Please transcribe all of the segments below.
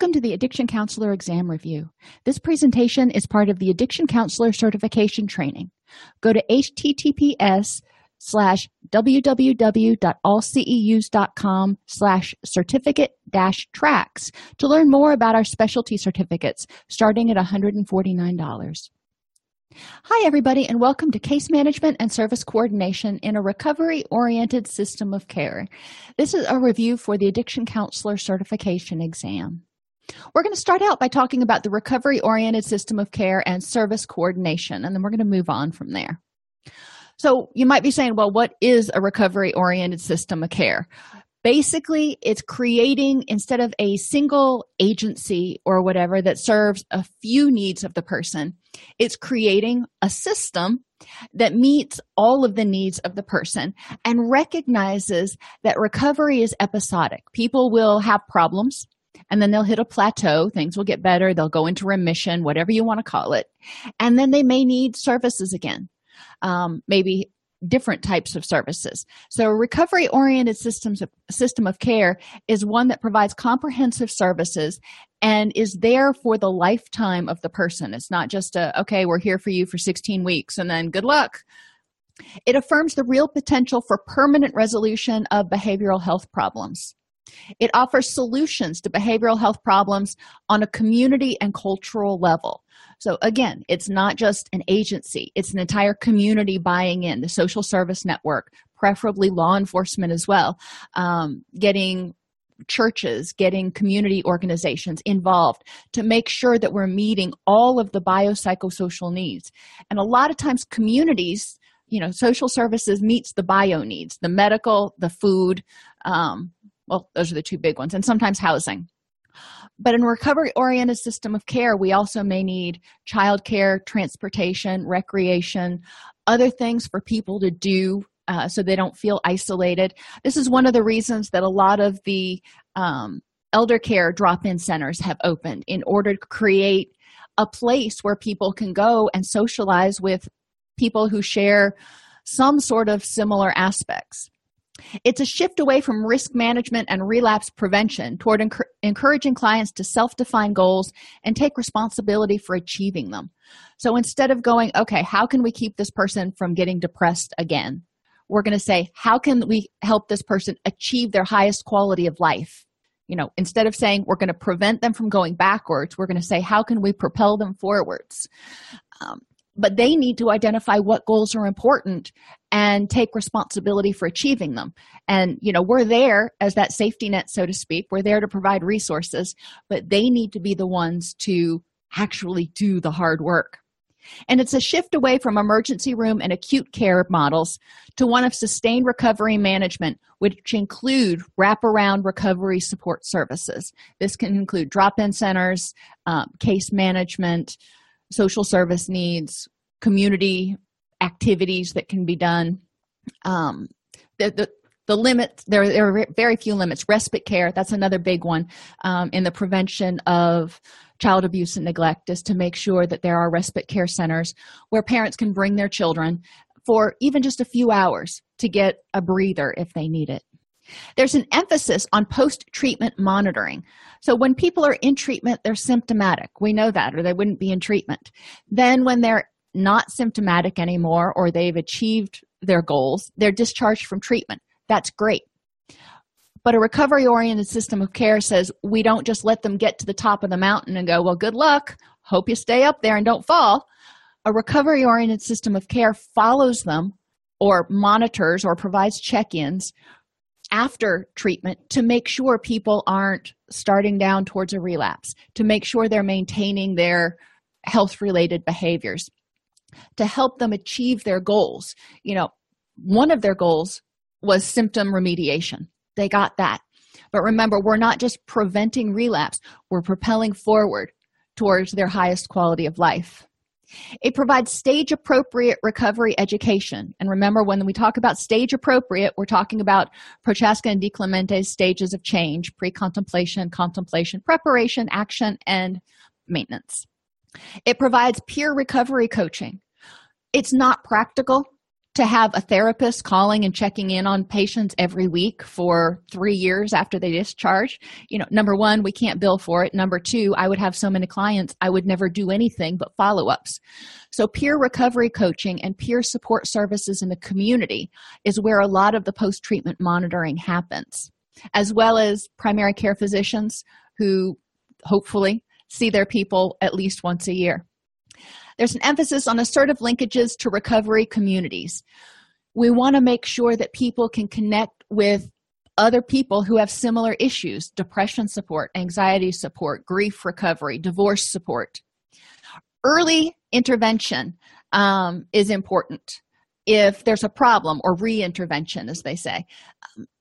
Welcome to the Addiction Counselor Exam Review. This presentation is part of the Addiction Counselor Certification Training. Go to https slash www.allceus.com slash certificate dash tracks to learn more about our specialty certificates starting at $149. Hi, everybody, and welcome to Case Management and Service Coordination in a Recovery Oriented System of Care. This is a review for the Addiction Counselor Certification Exam. We're going to start out by talking about the recovery oriented system of care and service coordination, and then we're going to move on from there. So, you might be saying, well, what is a recovery oriented system of care? basically it's creating instead of a single agency or whatever that serves a few needs of the person it's creating a system that meets all of the needs of the person and recognizes that recovery is episodic people will have problems and then they'll hit a plateau things will get better they'll go into remission whatever you want to call it and then they may need services again um, maybe different types of services. So, a recovery oriented systems of, system of care is one that provides comprehensive services and is there for the lifetime of the person. It's not just a, okay, we're here for you for 16 weeks and then good luck. It affirms the real potential for permanent resolution of behavioral health problems. It offers solutions to behavioral health problems on a community and cultural level. So, again, it's not just an agency, it's an entire community buying in, the social service network, preferably law enforcement as well, um, getting churches, getting community organizations involved to make sure that we're meeting all of the biopsychosocial needs. And a lot of times, communities, you know, social services meets the bio needs, the medical, the food, um, well those are the two big ones and sometimes housing. But in a recovery oriented system of care we also may need childcare transportation recreation other things for people to do uh, so they don't feel isolated. This is one of the reasons that a lot of the um, elder care drop-in centers have opened in order to create a place where people can go and socialize with people who share some sort of similar aspects it's a shift away from risk management and relapse prevention toward enc- encouraging clients to self define goals and take responsibility for achieving them. So instead of going, okay, how can we keep this person from getting depressed again? We're going to say, how can we help this person achieve their highest quality of life? You know, instead of saying we're going to prevent them from going backwards, we're going to say, how can we propel them forwards? Um, but they need to identify what goals are important and take responsibility for achieving them. And you know we're there as that safety net so to speak. We're there to provide resources but they need to be the ones to actually do the hard work. And it's a shift away from emergency room and acute care models to one of sustained recovery management which include wraparound recovery support services. This can include drop-in centers um, case management social service needs community activities that can be done um, the, the, the limits there, there are very few limits respite care that's another big one um, in the prevention of child abuse and neglect is to make sure that there are respite care centers where parents can bring their children for even just a few hours to get a breather if they need it there's an emphasis on post treatment monitoring. So, when people are in treatment, they're symptomatic. We know that, or they wouldn't be in treatment. Then, when they're not symptomatic anymore or they've achieved their goals, they're discharged from treatment. That's great. But a recovery oriented system of care says we don't just let them get to the top of the mountain and go, well, good luck. Hope you stay up there and don't fall. A recovery oriented system of care follows them or monitors or provides check ins after treatment to make sure people aren't starting down towards a relapse, to make sure they're maintaining their health related behaviors, to help them achieve their goals. You know, one of their goals was symptom remediation. They got that. But remember, we're not just preventing relapse, we're propelling forward towards their highest quality of life. It provides stage appropriate recovery education. And remember, when we talk about stage appropriate, we're talking about Prochaska and DiClemente's stages of change pre contemplation, contemplation, preparation, action, and maintenance. It provides peer recovery coaching. It's not practical to have a therapist calling and checking in on patients every week for three years after they discharge. You know number one we can't bill for it. Number two i would have so many clients i would never do anything but follow-ups. So peer recovery coaching and peer support services in the community is where a lot of the post-treatment monitoring happens as well as primary care physicians who hopefully see their people at least once a year there's an emphasis on assertive linkages to recovery communities. We want to make sure that people can connect with other people who have similar issues depression support, anxiety support, grief recovery, divorce support. Early intervention um, is important if there's a problem or re-intervention as they say.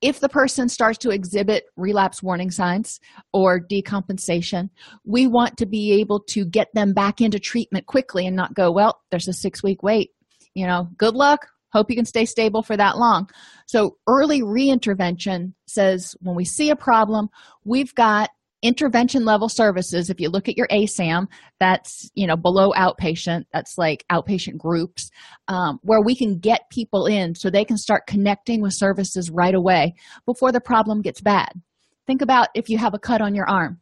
If the person starts to exhibit relapse warning signs or decompensation we want to be able to get them back into treatment quickly and not go well there's a six week wait. You know good luck. Hope you can stay stable for that long. So early re-intervention says when we see a problem we've got intervention level services if you look at your asam that's you know below outpatient that's like outpatient groups um, where we can get people in so they can start connecting with services right away before the problem gets bad. Think about if you have a cut on your arm.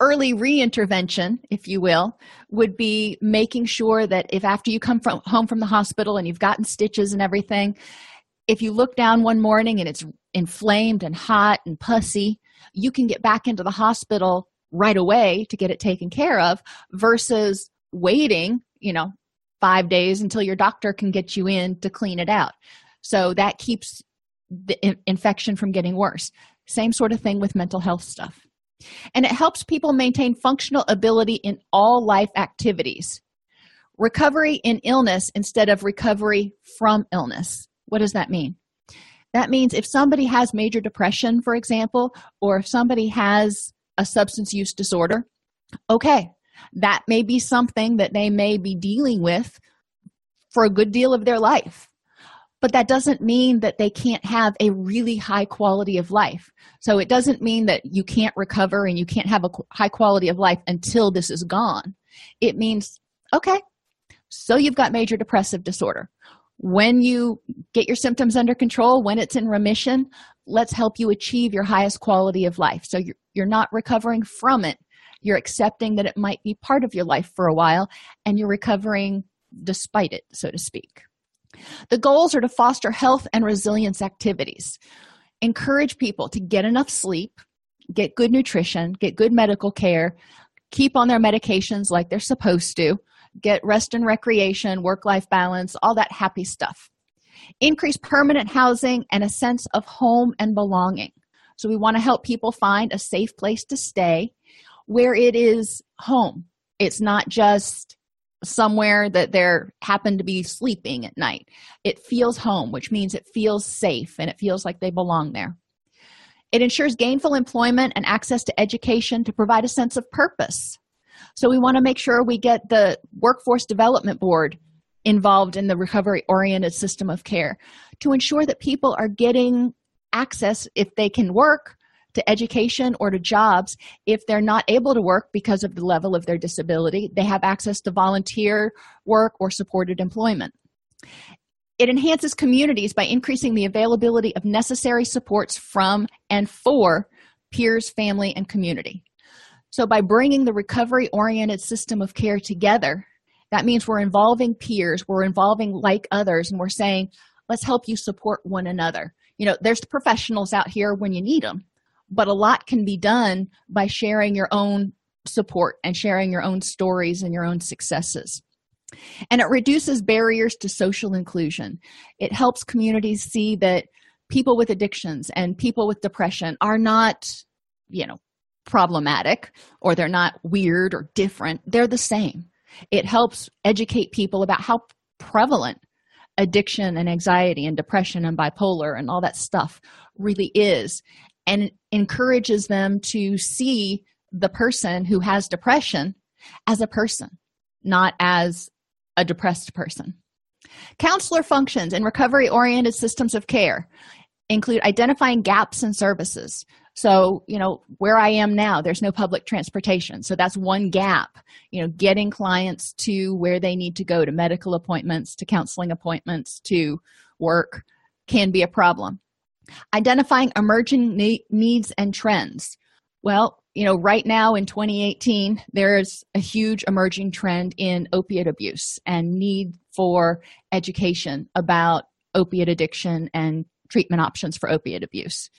Early re-intervention if you will would be making sure that if after you come from home from the hospital and you've gotten stitches and everything if you look down one morning and it's inflamed and hot and pussy you can get back into the hospital right away to get it taken care of versus waiting you know five days until your doctor can get you in to clean it out. So that keeps the in- infection from getting worse. Same sort of thing with mental health stuff. And it helps people maintain functional ability in all life activities. Recovery in illness instead of recovery from illness. What does that mean that means if somebody has major depression, for example, or if somebody has a substance use disorder, okay, that may be something that they may be dealing with for a good deal of their life. But that doesn't mean that they can't have a really high quality of life. So it doesn't mean that you can't recover and you can't have a high quality of life until this is gone. It means, okay, so you've got major depressive disorder when you get your symptoms under control when it's in remission let's help you achieve your highest quality of life. So you're, you're not recovering from it. You're accepting that it might be part of your life for a while and you're recovering despite it so to speak. The goals are to foster health and resilience activities. Encourage people to get enough sleep get good nutrition get good medical care keep on their medications like they're supposed to get rest and recreation, work life balance, all that happy stuff. Increase permanent housing and a sense of home and belonging. So, we want to help people find a safe place to stay where it is home. It's not just somewhere that they're happen to be sleeping at night. It feels home, which means it feels safe and it feels like they belong there. It ensures gainful employment and access to education to provide a sense of purpose. So we want to make sure we get the Workforce Development Board involved in the recovery oriented system of care to ensure that people are getting access if they can work to education or to jobs. If they're not able to work because of the level of their disability they have access to volunteer work or supported employment. It enhances communities by increasing the availability of necessary supports from and for peers family and community so, by bringing the recovery oriented system of care together, that means we're involving peers, we're involving like others, and we're saying, let's help you support one another. You know, there's professionals out here when you need them, but a lot can be done by sharing your own support and sharing your own stories and your own successes. And it reduces barriers to social inclusion. It helps communities see that people with addictions and people with depression are not, you know, problematic or they're not weird or different they're the same. It helps educate people about how prevalent addiction and anxiety and depression and bipolar and all that stuff really is and encourages them to see the person who has depression as a person not as a depressed person. Counselor functions and recovery oriented systems of care include identifying gaps in services so you know where i am now there's no public transportation. So that's one gap you know getting clients to where they need to go to medical appointments to counseling appointments to work can be a problem. Identifying emerging ne- needs and trends. Well you know right now in 2018 there's a huge emerging trend in opiate abuse and need for education about opiate addiction and treatment options for opiate abuse.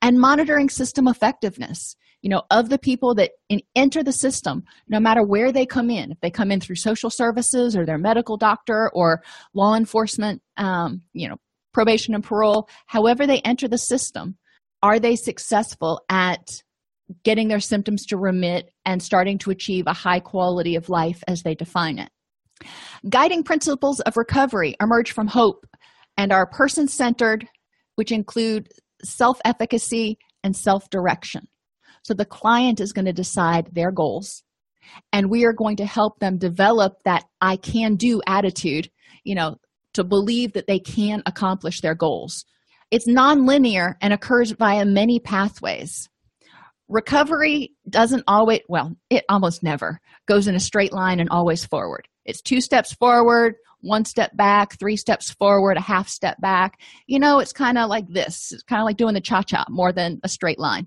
And monitoring system effectiveness you know of the people that in, enter the system no matter where they come in if they come in through social services or their medical doctor or law enforcement um, you know probation and parole however they enter the system are they successful at getting their symptoms to remit and starting to achieve a high quality of life as they define it? Guiding principles of recovery emerge from hope and are person centered which include self efficacy and self direction. So the client is going to decide their goals, and we are going to help them develop that I can do attitude, you know, to believe that they can accomplish their goals. It's nonlinear and occurs via many pathways. Recovery doesn't always, well, it almost never goes in a straight line and always forward. It's two steps forward, one step back, three steps forward, a half step back. You know, it's kind of like this. It's kind of like doing the cha cha more than a straight line.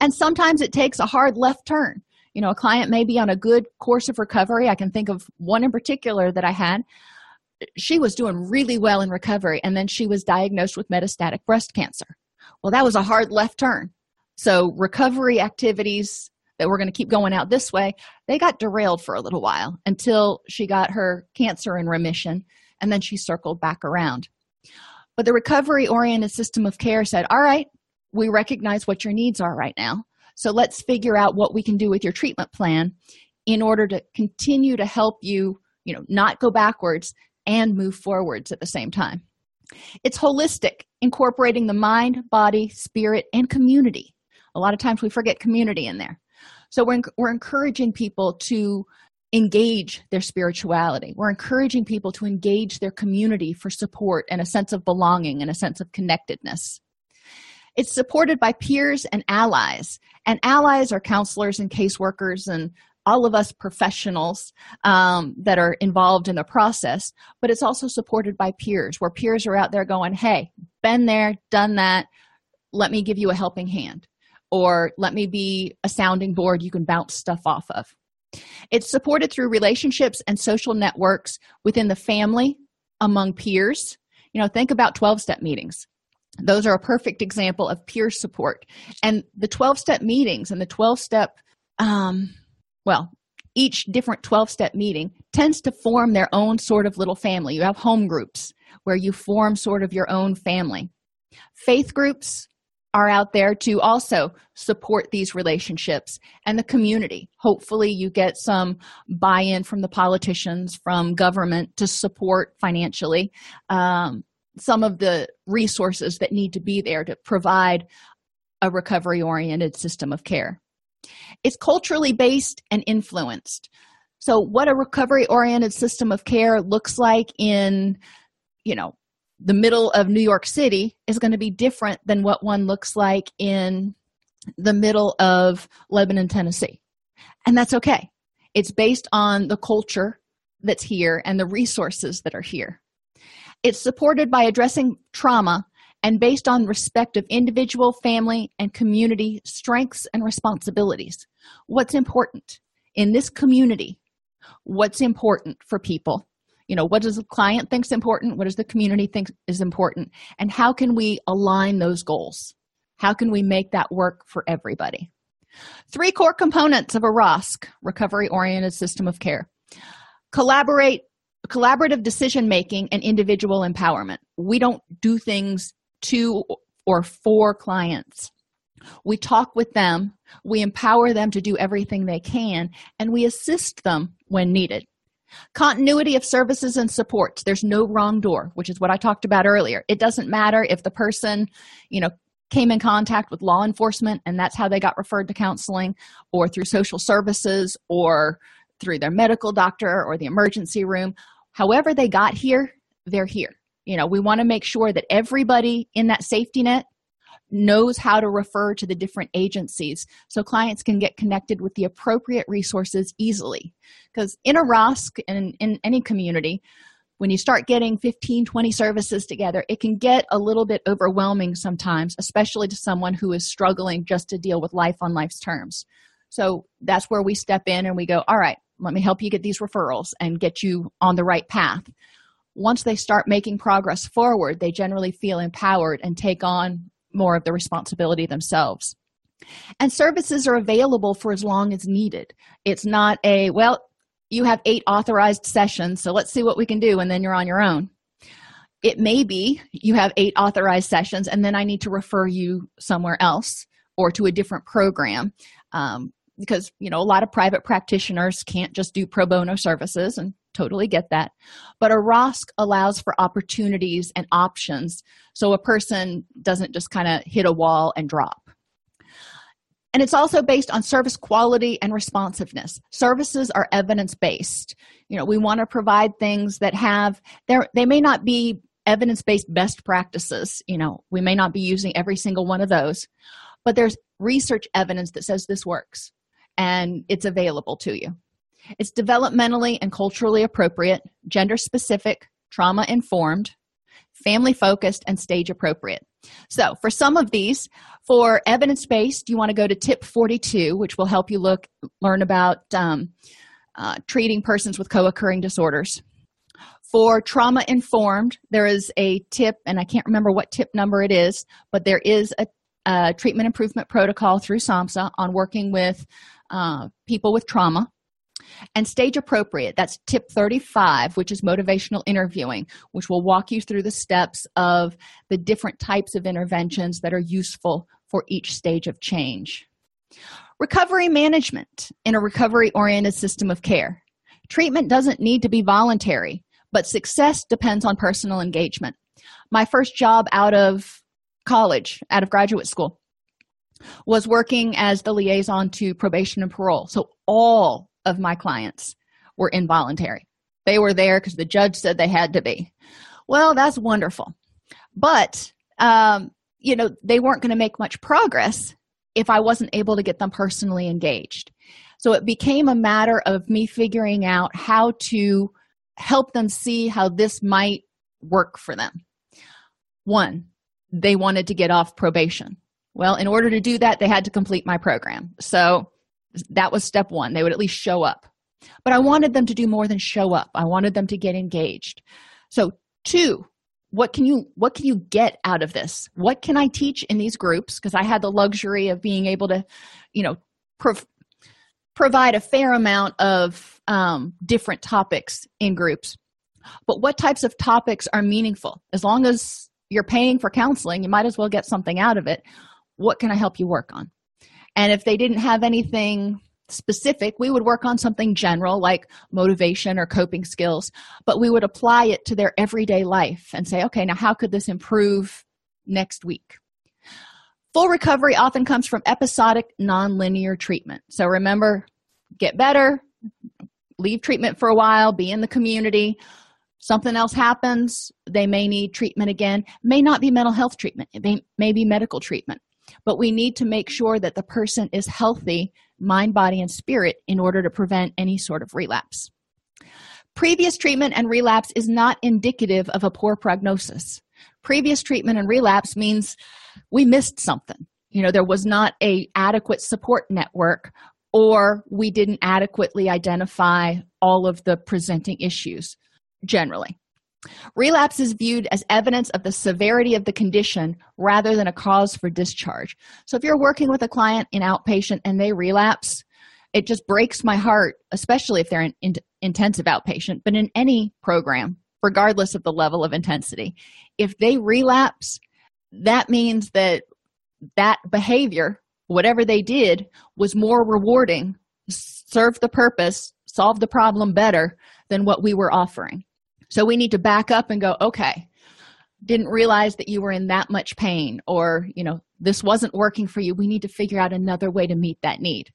And sometimes it takes a hard left turn. You know, a client may be on a good course of recovery. I can think of one in particular that I had. She was doing really well in recovery, and then she was diagnosed with metastatic breast cancer. Well, that was a hard left turn. So, recovery activities that we're going to keep going out this way, they got derailed for a little while until she got her cancer in remission and then she circled back around. But the recovery oriented system of care said, All right, we recognize what your needs are right now. So let's figure out what we can do with your treatment plan in order to continue to help you, you know, not go backwards and move forwards at the same time. It's holistic, incorporating the mind, body, spirit, and community. A lot of times we forget community in there so we're, we're encouraging people to engage their spirituality. We're encouraging people to engage their community for support and a sense of belonging and a sense of connectedness. It's supported by peers and allies and allies are counselors and caseworkers and all of us professionals um, that are involved in the process but it's also supported by peers where peers are out there going hey been there done that. Let me give you a helping hand or let me be a sounding board you can bounce stuff off of. It's supported through relationships and social networks within the family, among peers. You know, think about 12 step meetings. Those are a perfect example of peer support. And the 12 step meetings and the 12 step, um, well, each different 12 step meeting tends to form their own sort of little family. You have home groups where you form sort of your own family. Faith groups are out there to also support these relationships and the community. Hopefully, you get some buy in from the politicians, from government to support financially um, some of the resources that need to be there to provide a recovery oriented system of care. It's culturally based and influenced. So, what a recovery oriented system of care looks like in, you know, the middle of New York City is going to be different than what one looks like in the middle of Lebanon, Tennessee. And that's okay. It's based on the culture that's here and the resources that are here. It's supported by addressing trauma and based on respect of individual, family, and community strengths and responsibilities. What's important in this community? What's important for people? You know what does the client thinks important? What does the community think is important? And how can we align those goals? How can we make that work for everybody? Three core components of a rosc recovery oriented system of care. Collaborate collaborative decision making and individual empowerment. We don't do things to or for clients. We talk with them we empower them to do everything they can and we assist them when needed Continuity of services and supports. There's no wrong door, which is what I talked about earlier. It doesn't matter if the person, you know, came in contact with law enforcement and that's how they got referred to counseling, or through social services, or through their medical doctor or the emergency room. However, they got here, they're here. You know, we want to make sure that everybody in that safety net knows how to refer to the different agencies so clients can get connected with the appropriate resources easily. Because in a ROSC and in any community, when you start getting 15 20 services together it can get a little bit overwhelming sometimes especially to someone who is struggling just to deal with life on life's terms so that's where we step in and we go all right let me help you get these referrals and get you on the right path once they start making progress forward they generally feel empowered and take on more of the responsibility themselves. And services are available for as long as needed. It's not a well you have eight authorized sessions so let's see what we can do and then you're on your own. It may be you have eight authorized sessions and then i need to refer you somewhere else or to a different program um, because you know a lot of private practitioners can't just do pro bono services and totally get that. But a rosc allows for opportunities and options so a person doesn't just kind of hit a wall and drop. And it's also based on service quality and responsiveness. Services are evidence based you know we want to provide things that have they may not be evidence based best practices you know we may not be using every single one of those but there's research evidence that says this works and it's available to you. It's developmentally and culturally appropriate gender specific trauma informed family focused and stage appropriate. So for some of these for evidence-based you want to go to tip 42 which will help you look learn about um, uh, treating persons with co-occurring disorders? For trauma informed there is a tip and i can't remember what tip number it is but there is a, a treatment improvement protocol through samhsa on working with uh, people with trauma and stage appropriate that's tip 35 which is motivational interviewing which will walk you through the steps of the different types of interventions that are useful for each stage of change. Recovery management in a recovery oriented system of care. Treatment doesn't need to be voluntary but success depends on personal engagement. My first job out of college out of graduate school was working as the liaison to probation and parole. So all of my clients were involuntary. They were there because the judge said they had to be. Well that's wonderful. But um, you know they weren't going to make much progress if i wasn't able to get them personally engaged. So it became a matter of me figuring out how to help them see how this might work for them. One they wanted to get off probation. Well in order to do that they had to complete my program. So that was step one. They would at least show up. But i wanted them to do more than show up. I wanted them to get engaged. So two what can you what can you get out of this? What can i teach in these groups? Because i had the luxury of being able to you know prov- provide a fair amount of um, different topics in groups. But what types of topics are meaningful? As long as you're paying for counseling you might as well get something out of it. What can i help you work on and if they didn't have anything specific we would work on something general like motivation or coping skills but we would apply it to their everyday life and say okay now how could this improve next week? Full recovery often comes from episodic nonlinear treatment. So remember get better leave treatment for a while be in the community. Something else happens they may need treatment again. May not be mental health treatment. It may, may be medical treatment but we need to make sure that the person is healthy mind body and spirit in order to prevent any sort of relapse. Previous treatment and relapse is not indicative of a poor prognosis. Previous treatment and relapse means we missed something. You know there was not a adequate support network or we didn't adequately identify all of the presenting issues generally relapse is viewed as evidence of the severity of the condition rather than a cause for discharge. So if you're working with a client in outpatient and they relapse it just breaks my heart especially if they're in, in intensive outpatient but in any program regardless of the level of intensity. If they relapse that means that that behavior whatever they did was more rewarding served the purpose solved the problem better than what we were offering so we need to back up and go okay didn't realize that you were in that much pain or you know this wasn't working for you. We need to figure out another way to meet that need.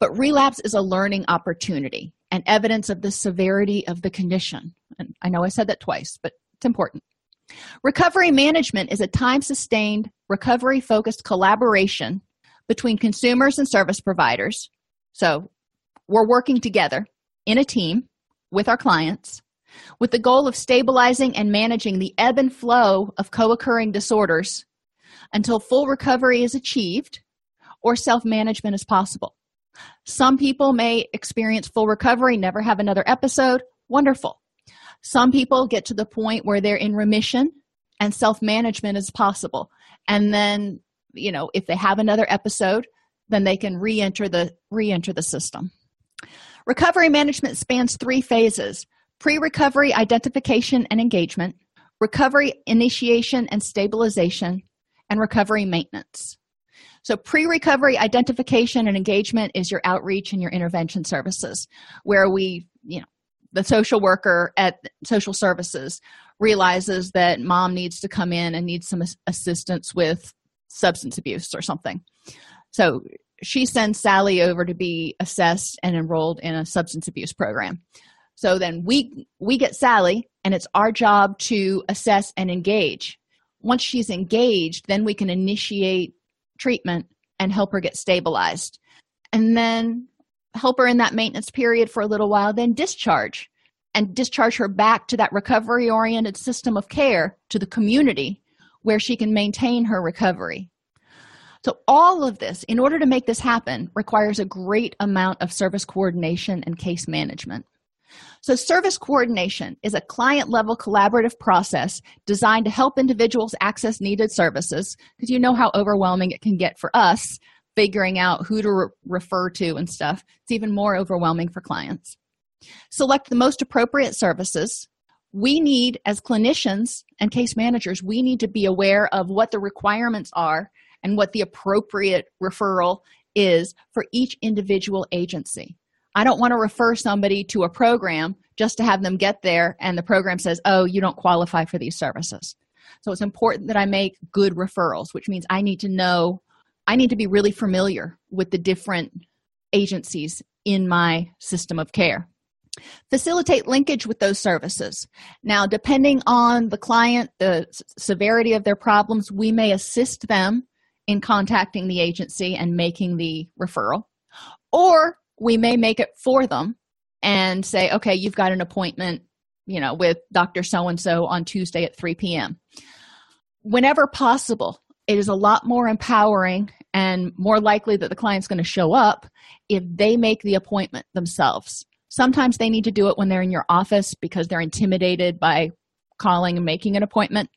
But relapse is a learning opportunity and evidence of the severity of the condition. And i know i said that twice but it's important. Recovery management is a time sustained, recovery focused collaboration between consumers and service providers. So we're working together in a team with our clients with the goal of stabilizing and managing the ebb and flow of co occurring disorders until full recovery is achieved or self management is possible. Some people may experience full recovery, never have another episode. Wonderful. Some people get to the point where they're in remission and self management is possible. And then, you know, if they have another episode, then they can re-enter the re-enter the system. Recovery management spans three phases: pre-recovery identification and engagement, recovery initiation and stabilization, and recovery maintenance. So, pre recovery identification and engagement is your outreach and your intervention services, where we, you know, the social worker at social services realizes that mom needs to come in and needs some assistance with substance abuse or something. So, she sends Sally over to be assessed and enrolled in a substance abuse program. So then we we get Sally and it's our job to assess and engage. Once she's engaged, then we can initiate treatment and help her get stabilized. And then help her in that maintenance period for a little while then discharge and discharge her back to that recovery oriented system of care to the community where she can maintain her recovery. So all of this in order to make this happen requires a great amount of service coordination and case management so, service coordination is a client level collaborative process designed to help individuals access needed services because you know how overwhelming it can get for us figuring out who to re- refer to and stuff. It's even more overwhelming for clients. Select the most appropriate services. We need, as clinicians and case managers, we need to be aware of what the requirements are and what the appropriate referral is for each individual agency. I don't want to refer somebody to a program just to have them get there and the program says, oh, you don't qualify for these services. So it's important that I make good referrals, which means I need to know, I need to be really familiar with the different agencies in my system of care. Facilitate linkage with those services. Now, depending on the client, the severity of their problems, we may assist them in contacting the agency and making the referral. Or we may make it for them and say okay you've got an appointment you know with dr so and so on tuesday at 3 p.m whenever possible it is a lot more empowering and more likely that the client's going to show up if they make the appointment themselves. Sometimes they need to do it when they're in your office because they're intimidated by calling and making an appointment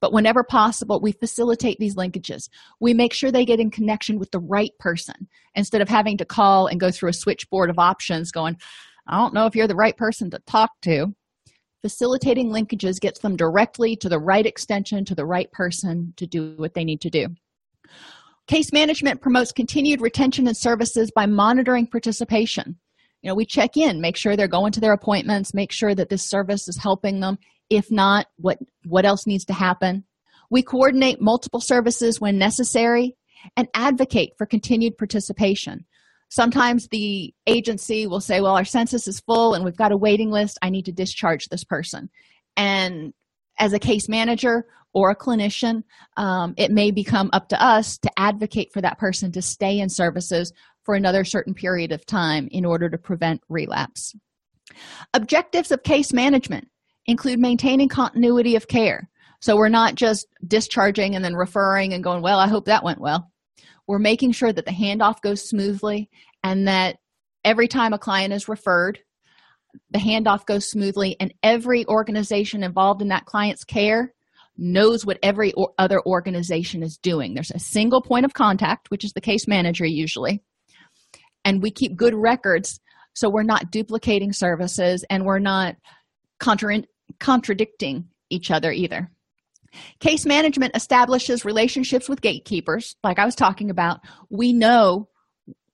but whenever possible, we facilitate these linkages. We make sure they get in connection with the right person instead of having to call and go through a switchboard of options going, I don't know if you're the right person to talk to. Facilitating linkages gets them directly to the right extension, to the right person to do what they need to do. Case management promotes continued retention and services by monitoring participation. You know, we check in, make sure they're going to their appointments, make sure that this service is helping them if not what what else needs to happen. We coordinate multiple services when necessary and advocate for continued participation. Sometimes the agency will say well our census is full and we've got a waiting list. I need to discharge this person. And as a case manager or a clinician um, it may become up to us to advocate for that person to stay in services for another certain period of time in order to prevent relapse. Objectives of case management include maintaining continuity of care. So we're not just discharging and then referring and going, well, I hope that went well. We're making sure that the handoff goes smoothly and that every time a client is referred, the handoff goes smoothly and every organization involved in that client's care knows what every other organization is doing. There's a single point of contact, which is the case manager usually, and we keep good records so we're not duplicating services and we're not contra- contradicting each other either. Case management establishes relationships with gatekeepers, like I was talking about. We know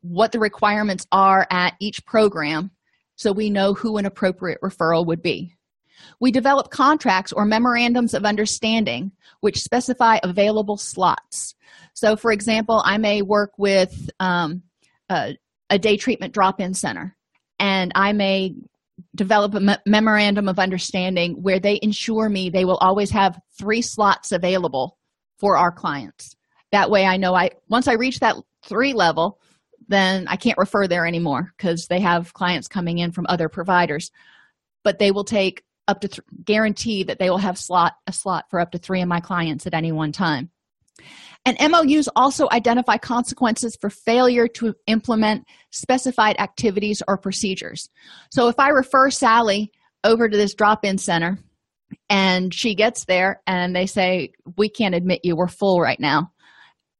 what the requirements are at each program, so we know who an appropriate referral would be. We develop contracts or memorandums of understanding which specify available slots. So, for example, I may work with um, a, a day treatment drop in center, and I may develop a me- memorandum of understanding where they ensure me they will always have three slots available for our clients. That way i know i once i reach that three level then i can't refer there anymore because they have clients coming in from other providers. But they will take up to th- guarantee that they will have slot a slot for up to three of my clients at any one time and MOUs also identify consequences for failure to implement specified activities or procedures. So if I refer Sally over to this drop in center and she gets there and they say, We can't admit you, we're full right now.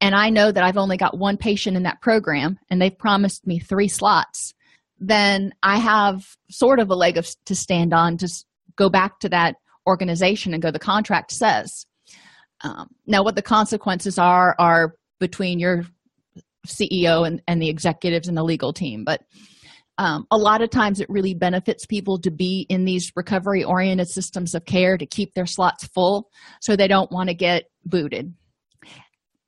And I know that I've only got one patient in that program and they've promised me three slots, then I have sort of a leg of, to stand on to go back to that organization and go, The contract says. Um, now, what the consequences are are between your CEO and, and the executives and the legal team, but um, a lot of times it really benefits people to be in these recovery oriented systems of care to keep their slots full so they don't want to get booted.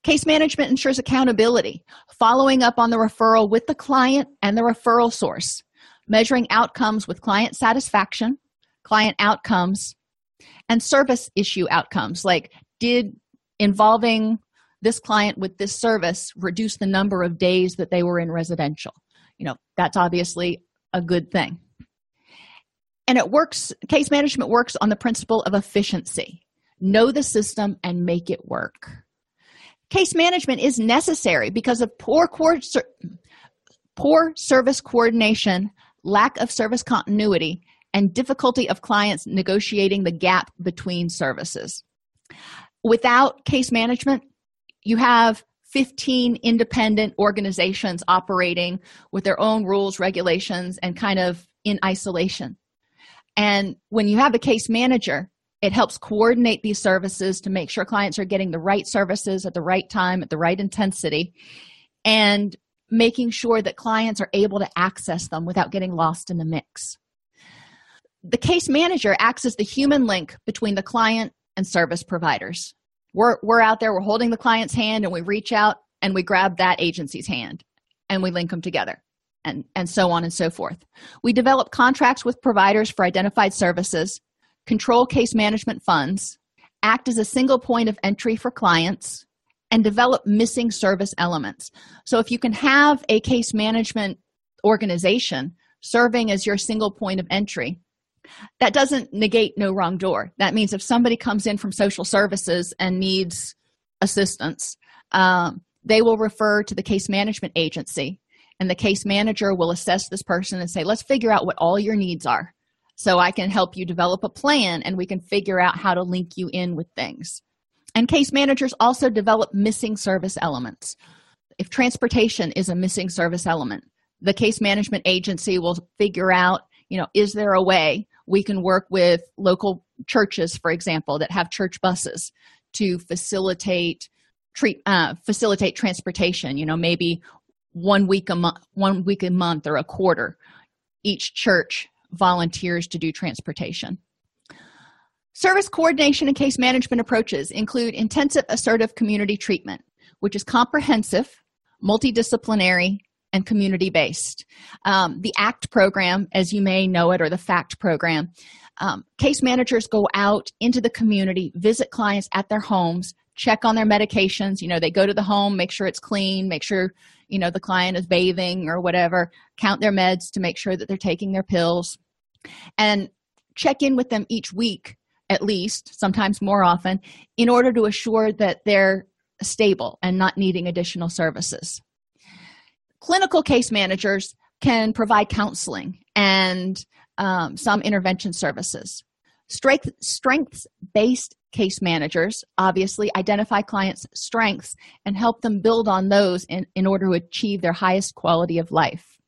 Case management ensures accountability, following up on the referral with the client and the referral source, measuring outcomes with client satisfaction, client outcomes, and service issue outcomes like did involving this client with this service reduce the number of days that they were in residential. You know that's obviously a good thing. And it works case management works on the principle of efficiency. Know the system and make it work. Case management is necessary because of poor poor service coordination lack of service continuity and difficulty of clients negotiating the gap between services without case management you have 15 independent organizations operating with their own rules regulations and kind of in isolation. And when you have a case manager it helps coordinate these services to make sure clients are getting the right services at the right time at the right intensity and making sure that clients are able to access them without getting lost in the mix. The case manager acts as the human link between the client and service providers. We're, we're out there, we're holding the client's hand, and we reach out and we grab that agency's hand and we link them together, and, and so on and so forth. We develop contracts with providers for identified services, control case management funds, act as a single point of entry for clients, and develop missing service elements. So, if you can have a case management organization serving as your single point of entry, that doesn't negate no wrong door. That means if somebody comes in from social services and needs assistance um, they will refer to the case management agency and the case manager will assess this person and say let's figure out what all your needs are so i can help you develop a plan and we can figure out how to link you in with things. And case managers also develop missing service elements. If transportation is a missing service element the case management agency will figure out you know is there a way we can work with local churches for example that have church buses to facilitate treat uh, facilitate transportation you know maybe one week a month one week a month or a quarter each church volunteers to do transportation. Service coordination and case management approaches include intensive assertive community treatment which is comprehensive multidisciplinary and community based. Um, the ACT program, as you may know it, or the FACT program, um, case managers go out into the community, visit clients at their homes, check on their medications. You know, they go to the home, make sure it's clean, make sure, you know, the client is bathing or whatever, count their meds to make sure that they're taking their pills, and check in with them each week at least, sometimes more often, in order to assure that they're stable and not needing additional services clinical case managers can provide counseling and um, some intervention services. Strength strengths based case managers obviously identify clients strengths and help them build on those in, in order to achieve their highest quality of life.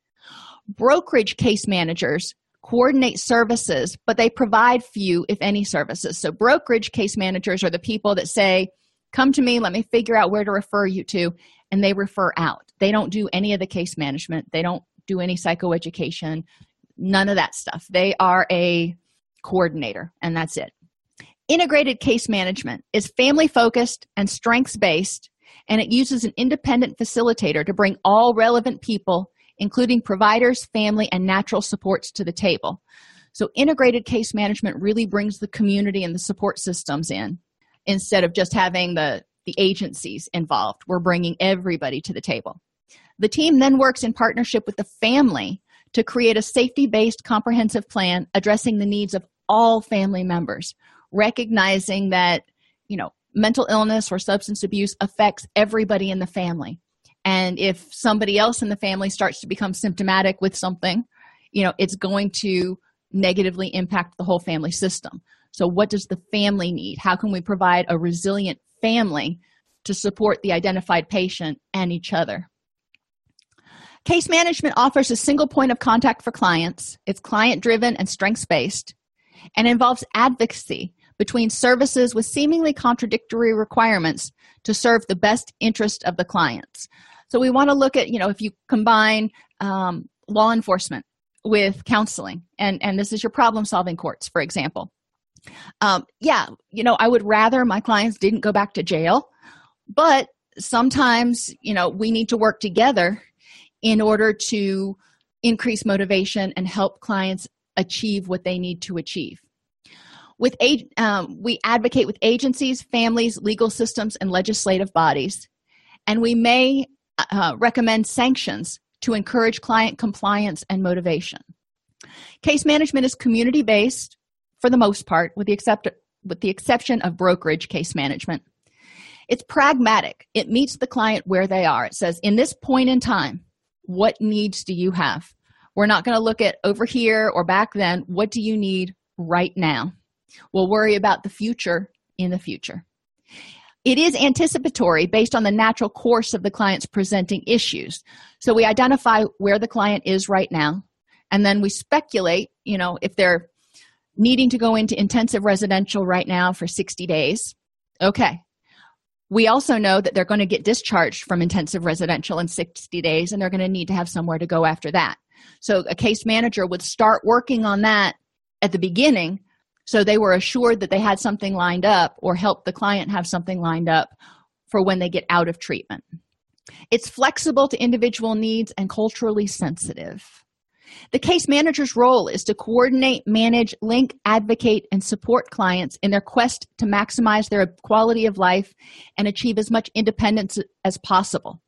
Brokerage case managers coordinate services but they provide few if any services. So brokerage case managers are the people that say come to me let me figure out where to refer you to and they refer out. They don't do any of the case management. They don't do any psychoeducation none of that stuff. They are a coordinator and that's it. Integrated case management is family focused and strengths based and it uses an independent facilitator to bring all relevant people including providers family and natural supports to the table. So, integrated case management really brings the community and the support systems in instead of just having the, the agencies involved. We're bringing everybody to the table. The team then works in partnership with the family to create a safety based comprehensive plan addressing the needs of all family members, recognizing that, you know, mental illness or substance abuse affects everybody in the family. And if somebody else in the family starts to become symptomatic with something, you know, it's going to negatively impact the whole family system. So, what does the family need? How can we provide a resilient family to support the identified patient and each other? Case management offers a single point of contact for clients. It's client driven and strengths based and involves advocacy between services with seemingly contradictory requirements to serve the best interest of the clients. So we want to look at, you know, if you combine um, law enforcement with counseling, and, and this is your problem solving courts, for example. Um, yeah, you know, I would rather my clients didn't go back to jail, but sometimes, you know, we need to work together in order to increase motivation and help clients achieve what they need to achieve. With um, we advocate with agencies families legal systems and legislative bodies and we may uh, recommend sanctions to encourage client compliance and motivation. Case management is community based for the most part with the except with the exception of brokerage case management. It's pragmatic. It meets the client where they are. It says in this point in time what needs do you have? We're not going to look at over here or back then. What do you need right now? We'll worry about the future in the future. It is anticipatory based on the natural course of the client's presenting issues. So we identify where the client is right now, and then we speculate, you know, if they're needing to go into intensive residential right now for 60 days. Okay. We also know that they're going to get discharged from intensive residential in 60 days and they're going to need to have somewhere to go after that. So a case manager would start working on that at the beginning so they were assured that they had something lined up or help the client have something lined up for when they get out of treatment. It's flexible to individual needs and culturally sensitive. The case manager's role is to coordinate, manage, link, advocate, and support clients in their quest to maximize their quality of life and achieve as much independence as possible.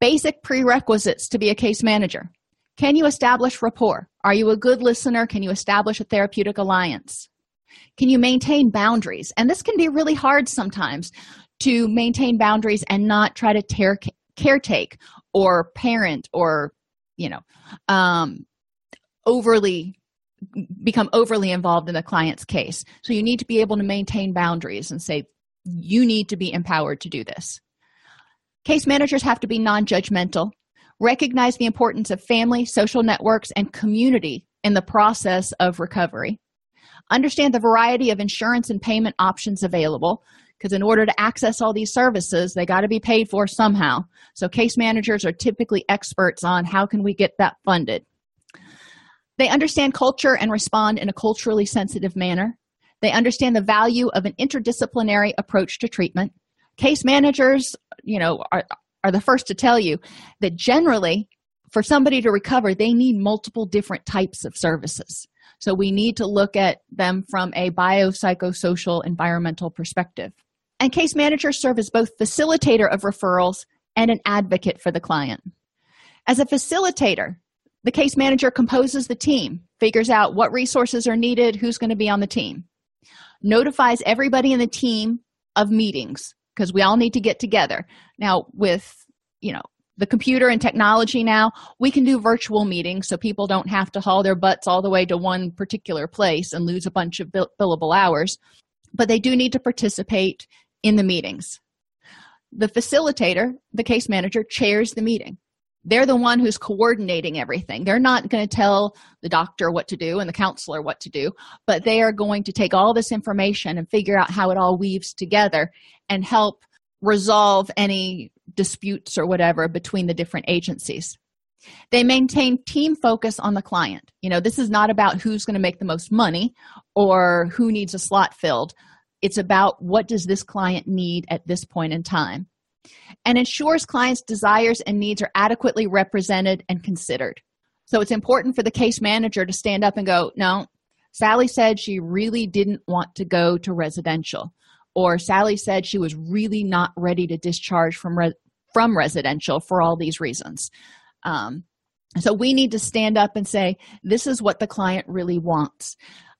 Basic prerequisites to be a case manager can you establish rapport? Are you a good listener? Can you establish a therapeutic alliance? Can you maintain boundaries? And this can be really hard sometimes to maintain boundaries and not try to tear, caretake or parent or, you know, um, overly become overly involved in the client's case. So you need to be able to maintain boundaries and say, you need to be empowered to do this. Case managers have to be non judgmental recognize the importance of family, social networks, and community in the process of recovery. Understand the variety of insurance and payment options available because in order to access all these services, they got to be paid for somehow. So case managers are typically experts on how can we get that funded. They understand culture and respond in a culturally sensitive manner. They understand the value of an interdisciplinary approach to treatment. Case managers, you know, are, are the first to tell you that generally for somebody to recover they need multiple different types of services so we need to look at them from a biopsychosocial environmental perspective and case managers serve as both facilitator of referrals and an advocate for the client. As a facilitator the case manager composes the team figures out what resources are needed who's going to be on the team notifies everybody in the team of meetings because we all need to get together. Now with you know the computer and technology now we can do virtual meetings so people don't have to haul their butts all the way to one particular place and lose a bunch of bill- billable hours but they do need to participate in the meetings. The facilitator the case manager chairs the meeting. They're the one who's coordinating everything. They're not going to tell the doctor what to do and the counselor what to do but they are going to take all this information and figure out how it all weaves together and help resolve any disputes or whatever between the different agencies. They maintain team focus on the client. You know this is not about who's going to make the most money or who needs a slot filled it's about what does this client need at this point in time. And ensures clients desires and needs are adequately represented and considered. So it's important for the case manager to stand up and go no sally said she really didn't want to go to residential or sally said she was really not ready to discharge from re- from residential for all these reasons. Um, so we need to stand up and say this is what the client really wants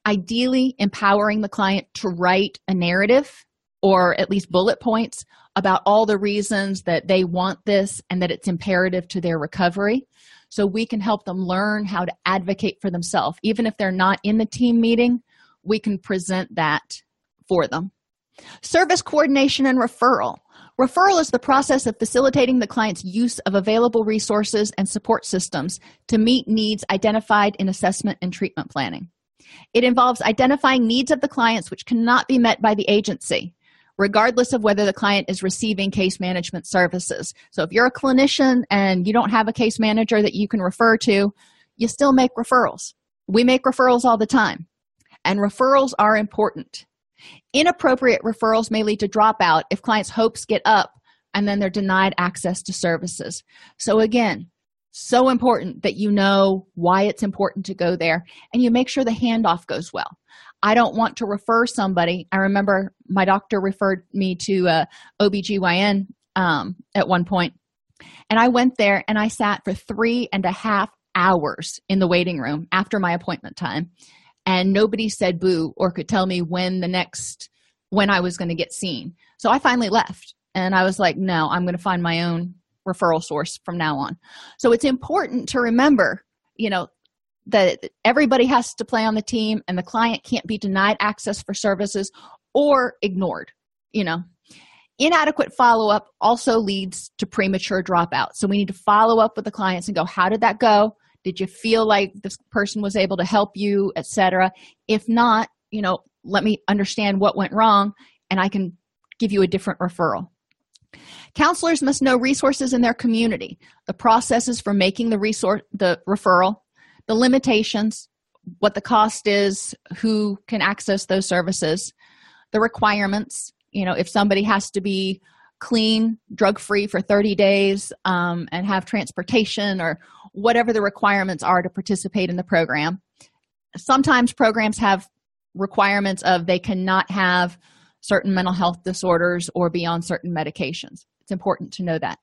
ideally empowering the client to write a narrative or at least bullet points about all the reasons that they want this and that it's imperative to their recovery. So we can help them learn how to advocate for themselves. Even if they're not in the team meeting we can present that for them. Service coordination and referral. Referral is the process of facilitating the client's use of available resources and support systems to meet needs identified in assessment and treatment planning it involves identifying needs of the clients which cannot be met by the agency regardless of whether the client is receiving case management services. So, if you're a clinician and you don't have a case manager that you can refer to, you still make referrals. We make referrals all the time, and referrals are important. Inappropriate referrals may lead to dropout if clients' hopes get up and then they're denied access to services. So, again, so important that you know why it's important to go there and you make sure the handoff goes well. I don't want to refer somebody. I remember my doctor referred me to a OBGYN um, at one point, and I went there and I sat for three and a half hours in the waiting room after my appointment time, and nobody said boo or could tell me when the next when I was going to get seen. So I finally left, and I was like, no, I'm going to find my own referral source from now on. So it's important to remember, you know, that everybody has to play on the team and the client can't be denied access for services or ignored you know. Inadequate follow-up also leads to premature dropout so we need to follow up with the clients and go how did that go? Did you feel like this person was able to help you? etc if not you know let me understand what went wrong and i can give you a different referral counselors must know resources in their community the processes for making the resource the referral the limitations, what the cost is, who can access those services, the requirements. You know, if somebody has to be clean, drug free for 30 days um, and have transportation or whatever the requirements are to participate in the program. Sometimes programs have requirements of they cannot have certain mental health disorders or be on certain medications. It's important to know that.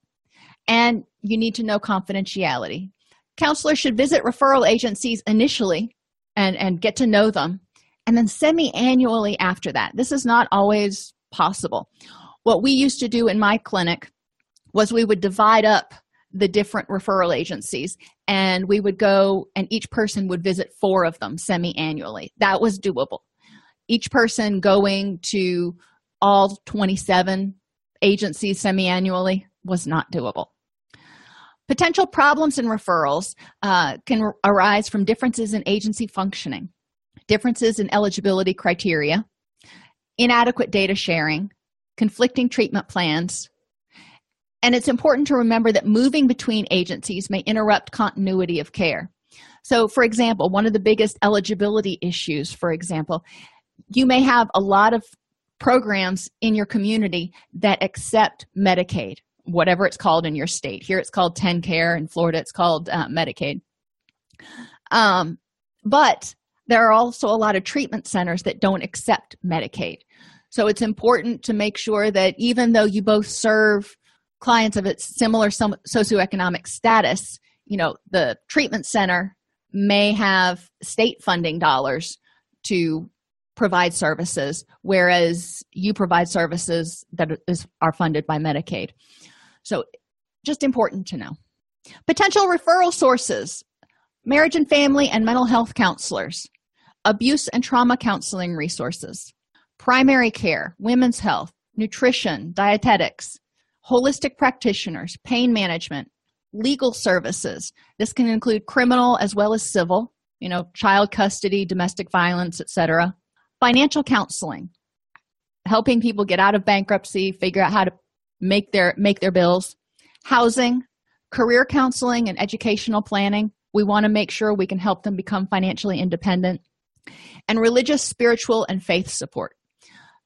And you need to know confidentiality. Counselors should visit referral agencies initially and and get to know them and then semi-annually after that. This is not always possible. What we used to do in my clinic was we would divide up the different referral agencies and we would go and each person would visit four of them semi-annually. That was doable each person going to all 27 agencies semi-annually was not doable Potential problems in referrals uh, can arise from differences in agency functioning, differences in eligibility criteria, inadequate data sharing, conflicting treatment plans, and it's important to remember that moving between agencies may interrupt continuity of care. So, for example, one of the biggest eligibility issues, for example, you may have a lot of programs in your community that accept Medicaid whatever it's called in your state. Here it's called TennCare, In Florida, it's called uh, Medicaid. Um, but there are also a lot of treatment centers that don't accept Medicaid. So it's important to make sure that even though you both serve clients of a similar socioeconomic status, you know, the treatment center may have state funding dollars to provide services, whereas you provide services that is, are funded by Medicaid. So, just important to know. Potential referral sources marriage and family and mental health counselors, abuse and trauma counseling resources, primary care, women's health, nutrition, dietetics, holistic practitioners, pain management, legal services. This can include criminal as well as civil, you know, child custody, domestic violence, etc. Financial counseling, helping people get out of bankruptcy, figure out how to make their make their bills. Housing career counseling and educational planning. We want to make sure we can help them become financially independent. And religious spiritual and faith support.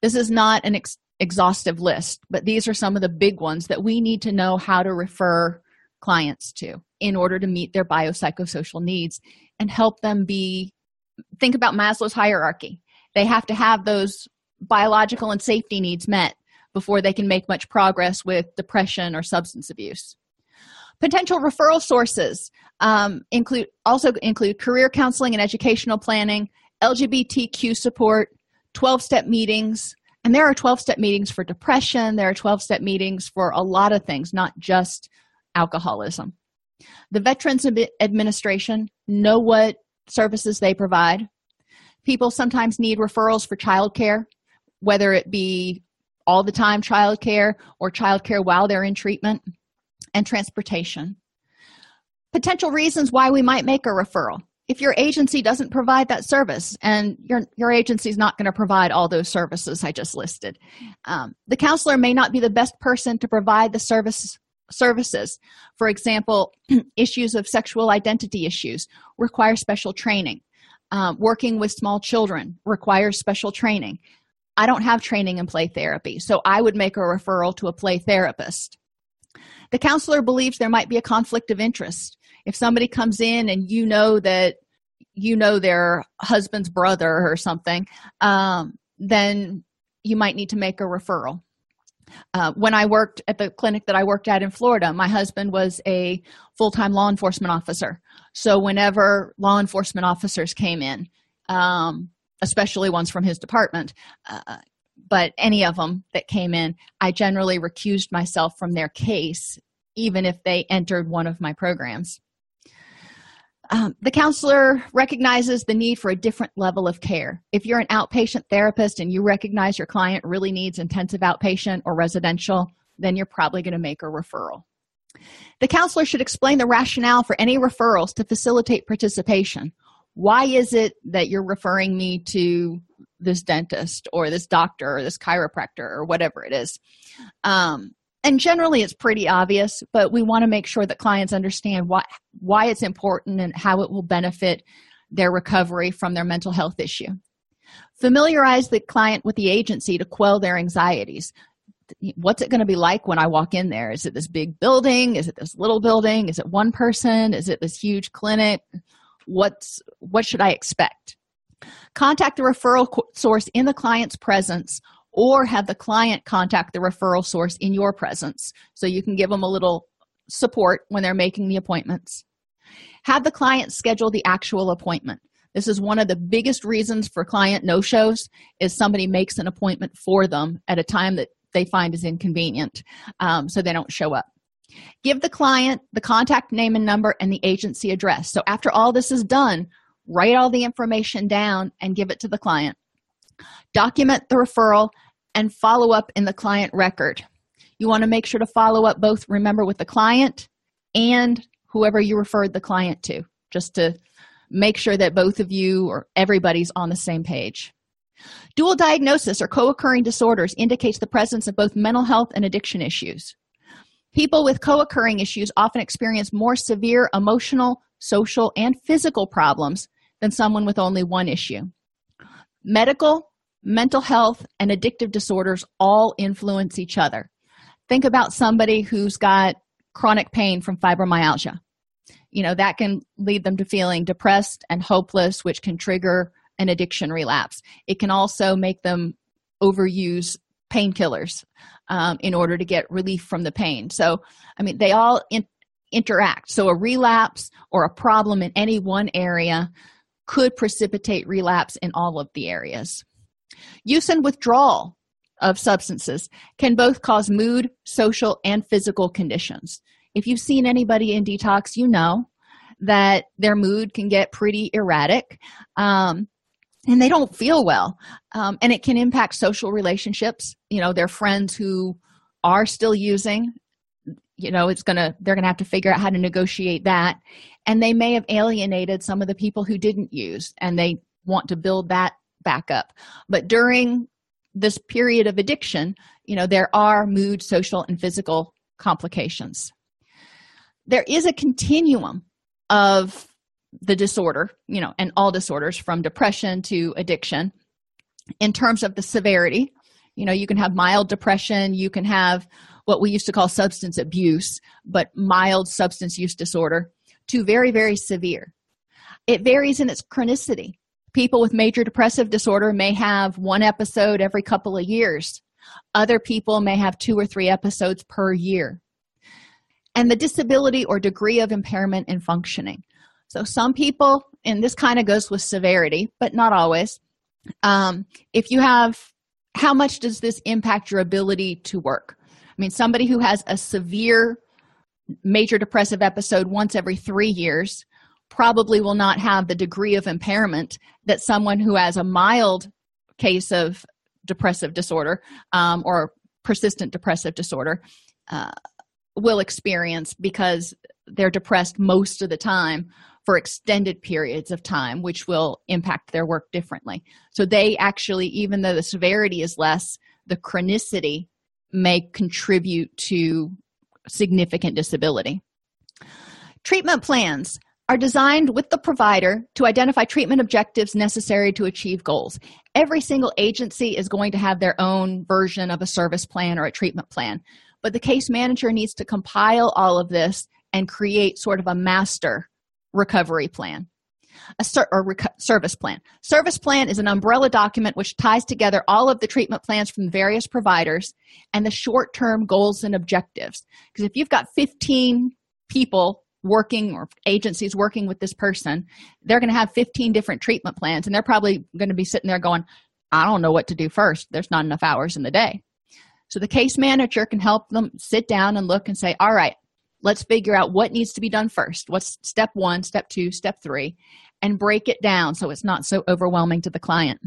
This is not an ex- exhaustive list but these are some of the big ones that we need to know how to refer clients to in order to meet their biopsychosocial needs and help them be think about maslow's hierarchy they have to have those biological and safety needs met before they can make much progress with depression or substance abuse. Potential referral sources um, include also include career counseling and educational planning lgbtq support 12-step meetings and there are 12-step meetings for depression there are 12-step meetings for a lot of things not just alcoholism. The veterans administration know what services they provide people sometimes need referrals for child care whether it be all the time child care or child care while they're in treatment and transportation. Potential reasons why we might make a referral. If your agency doesn't provide that service and your, your agency is not going to provide all those services i just listed um, the counselor may not be the best person to provide the service services. For example issues of sexual identity issues require special training um, working with small children requires special training. I don't have training in play therapy so i would make a referral to a play therapist. The counselor believes there might be a conflict of interest. If somebody comes in and you know that you know their husband's brother or something um, then you might need to make a referral uh, when i worked at the clinic that i worked at in florida my husband was a full-time law enforcement officer. So whenever law enforcement officers came in um, especially ones from his department uh, but any of them that came in i generally recused myself from their case even if they entered one of my programs um, the counselor recognizes the need for a different level of care. If you're an outpatient therapist and you recognize your client really needs intensive outpatient or residential, then you're probably going to make a referral. The counselor should explain the rationale for any referrals to facilitate participation. Why is it that you're referring me to this dentist or this doctor or this chiropractor or whatever it is? Um, and generally it's pretty obvious but we want to make sure that clients understand why why it's important and how it will benefit their recovery from their mental health issue. Familiarize the client with the agency to quell their anxieties. What's it going to be like when i walk in there? Is it this big building? Is it this little building? Is it one person? Is it this huge clinic? What's what should i expect? Contact the referral source in the client's presence or have the client contact the referral source in your presence. So you can give them a little support when they're making the appointments. Have the client schedule the actual appointment. This is one of the biggest reasons for client no shows is somebody makes an appointment for them at a time that they find is inconvenient um, so they don't show up. Give the client the contact name and number and the agency address. So after all this is done write all the information down and give it to the client document the referral and follow up in the client record. You want to make sure to follow up both remember with the client and whoever you referred the client to just to make sure that both of you or everybody's on the same page. Dual diagnosis or co-occurring disorders indicates the presence of both mental health and addiction issues. People with co-occurring issues often experience more severe emotional social and physical problems than someone with only one issue. Medical mental health and addictive disorders all influence each other. Think about somebody who's got chronic pain from fibromyalgia. You know that can lead them to feeling depressed and hopeless which can trigger an addiction relapse. It can also make them overuse painkillers um, in order to get relief from the pain. So i mean they all in- interact. So a relapse or a problem in any one area could precipitate relapse in all of the areas use and withdrawal of substances can both cause mood social and physical conditions. If you've seen anybody in detox you know that their mood can get pretty erratic um, and they don't feel well. Um, and it can impact social relationships. You know their friends who are still using you know it's gonna they're gonna have to figure out how to negotiate that. And they may have alienated some of the people who didn't use and they want to build that back up but during this period of addiction you know there are mood social and physical complications there is a continuum of the disorder you know and all disorders from depression to addiction in terms of the severity you know you can have mild depression you can have what we used to call substance abuse, but mild substance use disorder, to very, very severe. It varies in its chronicity. People with major depressive disorder may have one episode every couple of years. Other people may have two or three episodes per year. And the disability or degree of impairment in functioning. So, some people, and this kind of goes with severity, but not always. Um, if you have, how much does this impact your ability to work? I mean, somebody who has a severe major depressive episode once every three years probably will not have the degree of impairment that someone who has a mild case of depressive disorder um, or persistent depressive disorder uh, will experience because they're depressed most of the time for extended periods of time, which will impact their work differently. So, they actually, even though the severity is less, the chronicity may contribute to significant disability. Treatment plans are designed with the provider to identify treatment objectives necessary to achieve goals. Every single agency is going to have their own version of a service plan or a treatment plan, but the case manager needs to compile all of this and create sort of a master recovery plan a ser- or rec- service plan. Service plan is an umbrella document which ties together all of the treatment plans from various providers and the short term goals and objectives. Because if you've got 15 people working or agencies working with this person, they're going to have 15 different treatment plans and they're probably going to be sitting there going, I don't know what to do first. There's not enough hours in the day. So the case manager can help them sit down and look and say, All right, let's figure out what needs to be done first. What's step one, step two, step three, and break it down so it's not so overwhelming to the client.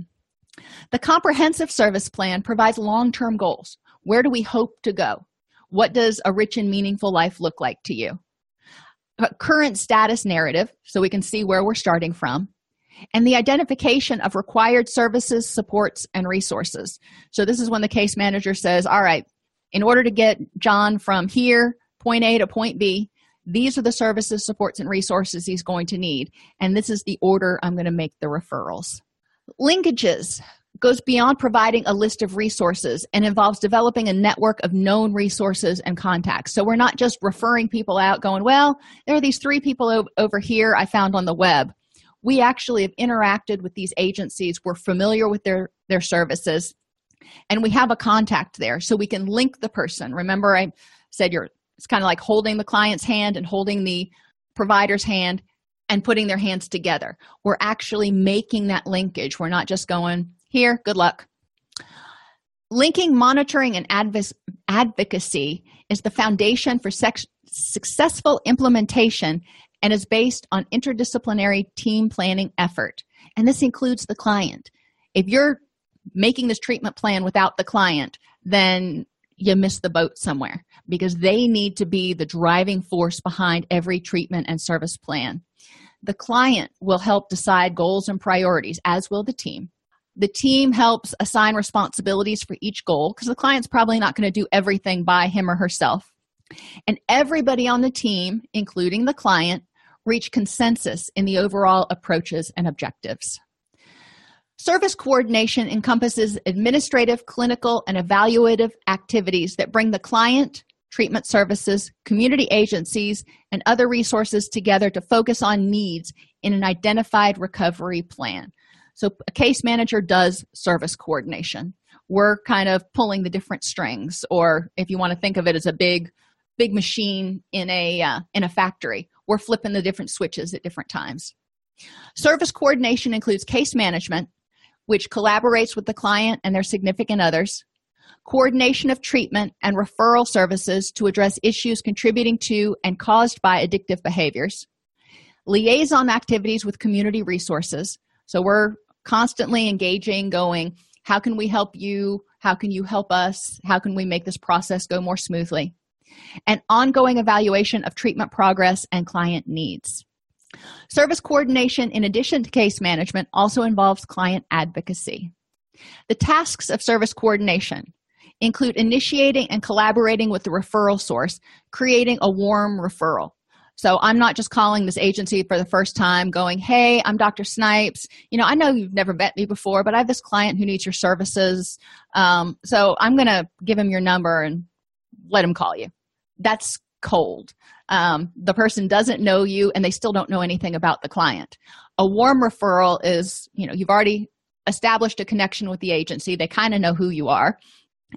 The comprehensive service plan provides long term goals. Where do we hope to go? What does a rich and meaningful life look like to you? A current status narrative, so we can see where we're starting from, and the identification of required services, supports, and resources. So, this is when the case manager says, All right, in order to get John from here, point A to point B, these are the services, supports, and resources he's going to need. And this is the order I'm going to make the referrals. Linkages goes beyond providing a list of resources and involves developing a network of known resources and contacts. So we're not just referring people out, going, well, there are these three people over here I found on the web. We actually have interacted with these agencies, we're familiar with their, their services, and we have a contact there so we can link the person. Remember, I said you're it's kind of like holding the client's hand and holding the provider's hand and putting their hands together. We're actually making that linkage. We're not just going, here, good luck. Linking, monitoring, and advocacy is the foundation for sex- successful implementation and is based on interdisciplinary team planning effort. And this includes the client. If you're making this treatment plan without the client, then you miss the boat somewhere because they need to be the driving force behind every treatment and service plan. The client will help decide goals and priorities, as will the team. The team helps assign responsibilities for each goal because the client's probably not going to do everything by him or herself. And everybody on the team, including the client, reach consensus in the overall approaches and objectives. Service coordination encompasses administrative, clinical, and evaluative activities that bring the client, treatment services, community agencies, and other resources together to focus on needs in an identified recovery plan. So, a case manager does service coordination. We're kind of pulling the different strings, or if you want to think of it as a big, big machine in a uh, in a factory, we're flipping the different switches at different times. Service coordination includes case management, which collaborates with the client and their significant others, coordination of treatment and referral services to address issues contributing to and caused by addictive behaviors, liaison activities with community resources. So we're constantly engaging, going, how can we help you? How can you help us? How can we make this process go more smoothly? And ongoing evaluation of treatment progress and client needs. Service coordination, in addition to case management, also involves client advocacy. The tasks of service coordination include initiating and collaborating with the referral source, creating a warm referral. So I'm not just calling this agency for the first time going, Hey, I'm Dr. Snipes. You know, I know you've never met me before, but I have this client who needs your services. Um, so I'm going to give him your number and let him call you that's cold um, the person doesn't know you and they still don't know anything about the client a warm referral is you know you've already established a connection with the agency they kind of know who you are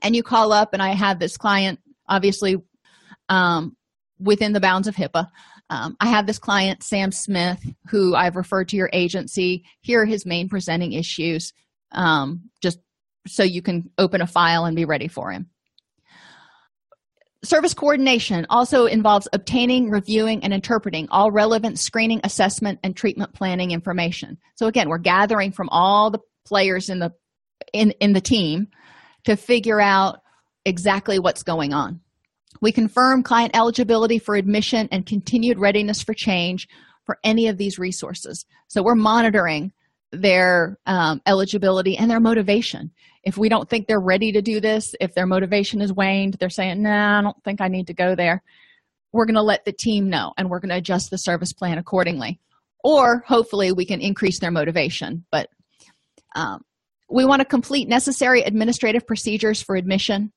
and you call up and i have this client obviously um, within the bounds of hipaa um, i have this client sam smith who i've referred to your agency here are his main presenting issues um, just so you can open a file and be ready for him Service coordination also involves obtaining, reviewing, and interpreting all relevant screening, assessment, and treatment planning information. So again, we're gathering from all the players in the in, in the team to figure out exactly what's going on. We confirm client eligibility for admission and continued readiness for change for any of these resources. So we're monitoring their um, eligibility and their motivation. If we don't think they're ready to do this if their motivation is waned they're saying nah i don't think i need to go there we're going to let the team know and we're going to adjust the service plan accordingly. Or hopefully we can increase their motivation but um, we want to complete necessary administrative procedures for admission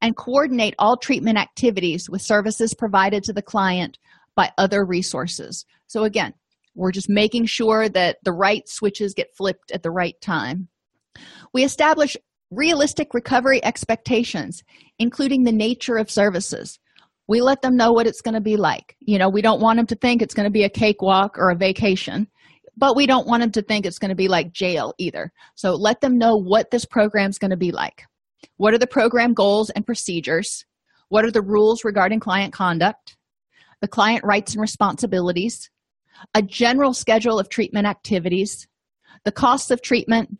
and coordinate all treatment activities with services provided to the client by other resources so again we're just making sure that the right switches get flipped at the right time. We establish realistic recovery expectations, including the nature of services. We let them know what it's going to be like. You know, we don't want them to think it's going to be a cakewalk or a vacation, but we don't want them to think it's going to be like jail either. So let them know what this program is going to be like. What are the program goals and procedures? What are the rules regarding client conduct? The client rights and responsibilities, a general schedule of treatment activities, the costs of treatment,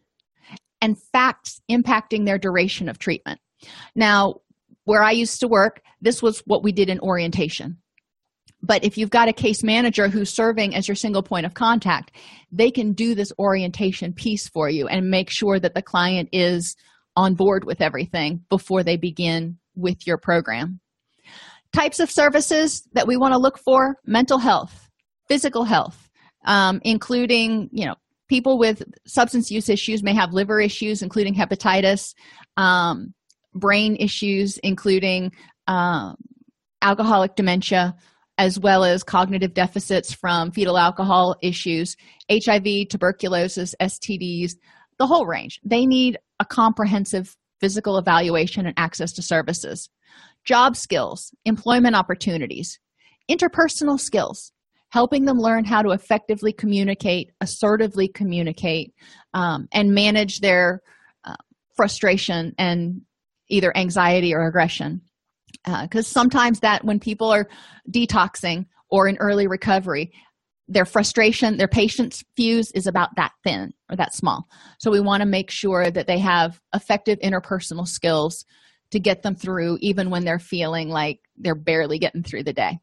and facts impacting their duration of treatment. Now, where I used to work, this was what we did in orientation. But if you've got a case manager who's serving as your single point of contact, they can do this orientation piece for you and make sure that the client is on board with everything before they begin with your program. Types of services that we want to look for mental health, physical health um, including you know people with substance use issues may have liver issues including hepatitis um, brain issues including um, alcoholic dementia as well as cognitive deficits from fetal alcohol issues hiv tuberculosis stds the whole range they need a comprehensive physical evaluation and access to services job skills employment opportunities interpersonal skills helping them learn how to effectively communicate, assertively communicate, um, and manage their uh, frustration and either anxiety or aggression. Because uh, sometimes that when people are detoxing or in early recovery, their frustration, their patience fuse is about that thin or that small. So we want to make sure that they have effective interpersonal skills to get them through, even when they're feeling like they're barely getting through the day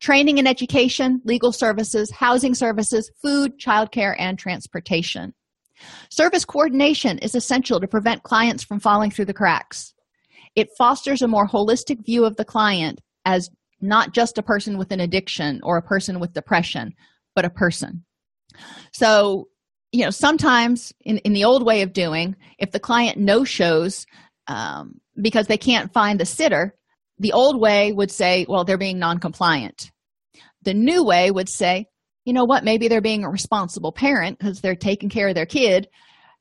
training and education, legal services, housing services, food, childcare, and transportation. Service coordination is essential to prevent clients from falling through the cracks. It fosters a more holistic view of the client as not just a person with an addiction or a person with depression, but a person. So, you know, sometimes in, in the old way of doing, if the client no shows um, because they can't find the sitter, the old way would say, well, they're being non compliant. The new way would say, you know what, maybe they're being a responsible parent because they're taking care of their kid.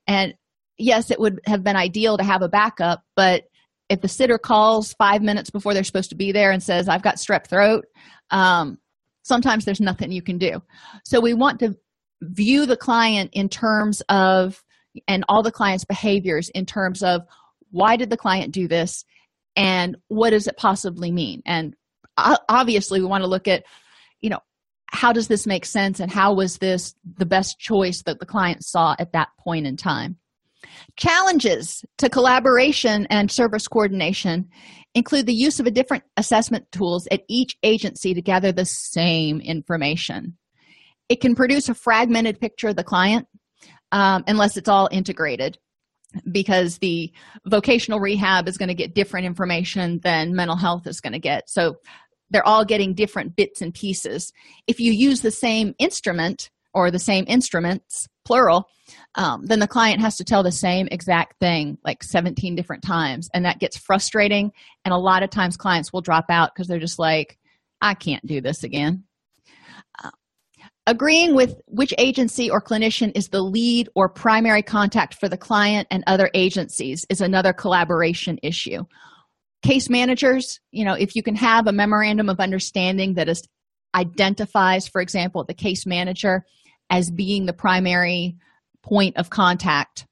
And yes, it would have been ideal to have a backup, but if the sitter calls five minutes before they're supposed to be there and says, I've got strep throat, um, sometimes there's nothing you can do. So we want to view the client in terms of, and all the client's behaviors in terms of why did the client do this? And what does it possibly mean? And obviously we want to look at you know how does this make sense and how was this the best choice that the client saw at that point in time challenges to collaboration and service coordination include the use of a different assessment tools at each agency to gather the same information it can produce a fragmented picture of the client um, unless it's all integrated because the vocational rehab is going to get different information than mental health is going to get. So they're all getting different bits and pieces. If you use the same instrument or the same instruments plural um, then the client has to tell the same exact thing like 17 different times and that gets frustrating and a lot of times clients will drop out because they're just like i can't do this again. Uh, agreeing with which agency or clinician is the lead or primary contact for the client and other agencies is another collaboration issue. Case managers you know if you can have a memorandum of understanding that is identifies for example the case manager as being the primary point of contact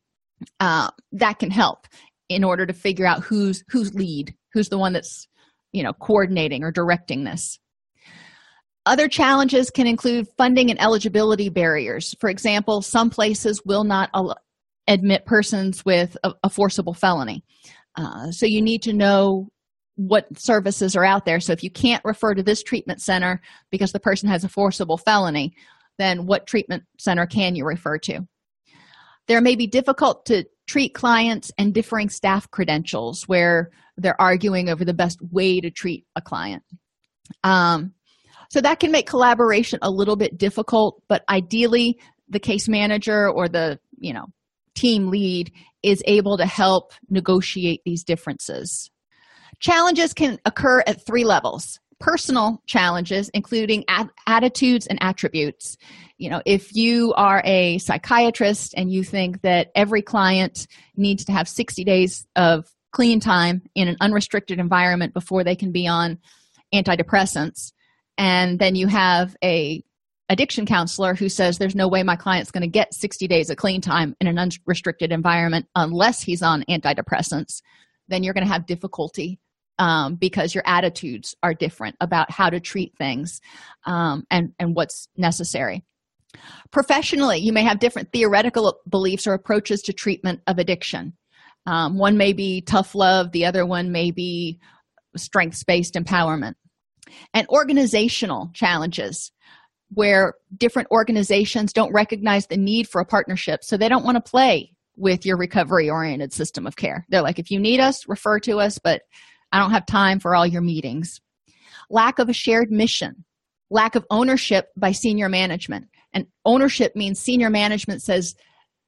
uh, that can help in order to figure out who's who's lead who's the one that's you know coordinating or directing this. Other challenges can include funding and eligibility barriers. For example some places will not admit persons with a, a forcible felony. Uh, so you need to know what services are out there. So if you can't refer to this treatment center because the person has a forcible felony then what treatment center can you refer to. There may be difficult to treat clients and differing staff credentials where they're arguing over the best way to treat a client. Um, so that can make collaboration a little bit difficult but ideally the case manager or the you know team lead is able to help negotiate these differences. Challenges can occur at three levels personal challenges including ad- attitudes and attributes. You know if you are a psychiatrist and you think that every client needs to have 60 days of clean time in an unrestricted environment before they can be on antidepressants and then you have a addiction counselor who says there's no way my client's going to get 60 days of clean time in an unrestricted environment unless he's on antidepressants then you're going to have difficulty um, because your attitudes are different about how to treat things um, and, and what's necessary. Professionally, you may have different theoretical beliefs or approaches to treatment of addiction. Um, one may be tough love, the other one may be strengths based empowerment. And organizational challenges where different organizations don't recognize the need for a partnership, so they don't want to play with your recovery oriented system of care. They're like, if you need us, refer to us, but I don't have time for all your meetings. Lack of a shared mission, lack of ownership by senior management. And ownership means senior management says,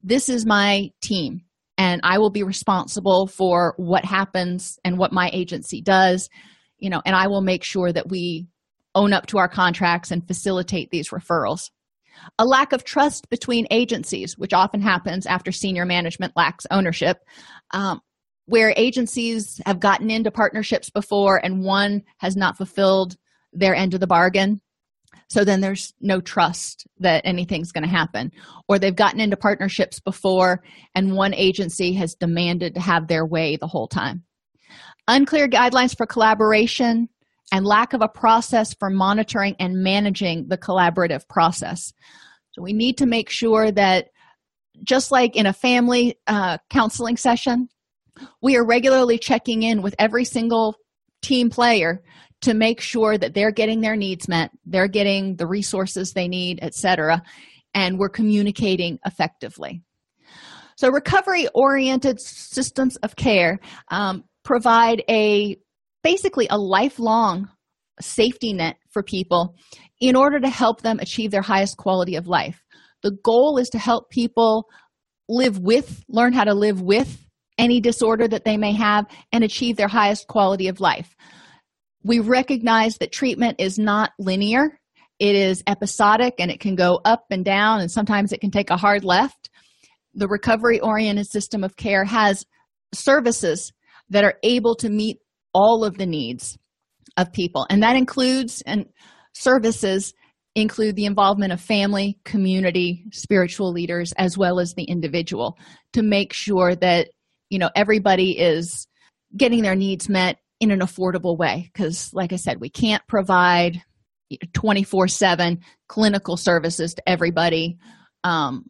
This is my team, and I will be responsible for what happens and what my agency does, you know, and I will make sure that we own up to our contracts and facilitate these referrals. A lack of trust between agencies, which often happens after senior management lacks ownership. Um, where agencies have gotten into partnerships before and one has not fulfilled their end of the bargain. So then there's no trust that anything's going to happen. Or they've gotten into partnerships before and one agency has demanded to have their way the whole time. Unclear guidelines for collaboration and lack of a process for monitoring and managing the collaborative process. So we need to make sure that just like in a family uh, counseling session we are regularly checking in with every single team player to make sure that they're getting their needs met they're getting the resources they need etc and we're communicating effectively. So recovery oriented systems of care um, provide a basically a lifelong safety net for people in order to help them achieve their highest quality of life. The goal is to help people live with learn how to live with any disorder that they may have and achieve their highest quality of life. We recognize that treatment is not linear, it is episodic and it can go up and down, and sometimes it can take a hard left. The recovery oriented system of care has services that are able to meet all of the needs of people, and that includes and services include the involvement of family, community, spiritual leaders, as well as the individual to make sure that you know everybody is getting their needs met in an affordable way. Because like i said we can't provide 24 7 clinical services to everybody um,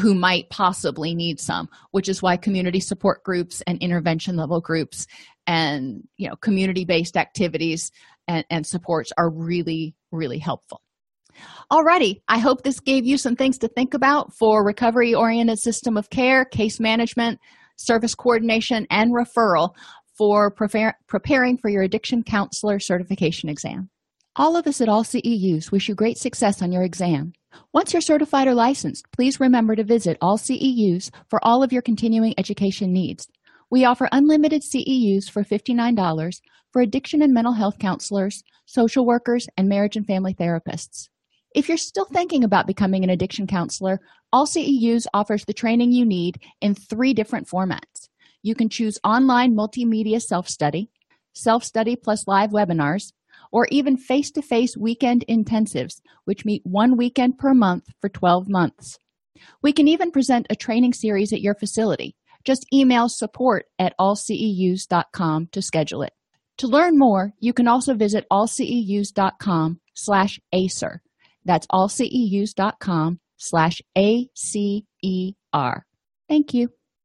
who might possibly need some which is why community support groups and intervention level groups and you know community based activities and, and supports are really really helpful. Alrighty, I hope this gave you some things to think about for recovery oriented system of care, case management, service coordination, and referral for preparing for your addiction counselor certification exam. All of us at All CEUs wish you great success on your exam. Once you're certified or licensed, please remember to visit all CEUs for all of your continuing education needs. We offer unlimited CEUs for $59 for addiction and mental health counselors, social workers, and marriage and family therapists. If you're still thinking about becoming an addiction counselor, All CEUs offers the training you need in three different formats. You can choose online multimedia self study, self study plus live webinars, or even face to face weekend intensives, which meet one weekend per month for 12 months. We can even present a training series at your facility. Just email support at allceus.com to schedule it. To learn more, you can also visit allceus.com slash ACER. That's allceus.com slash A-C-E-R. Thank you.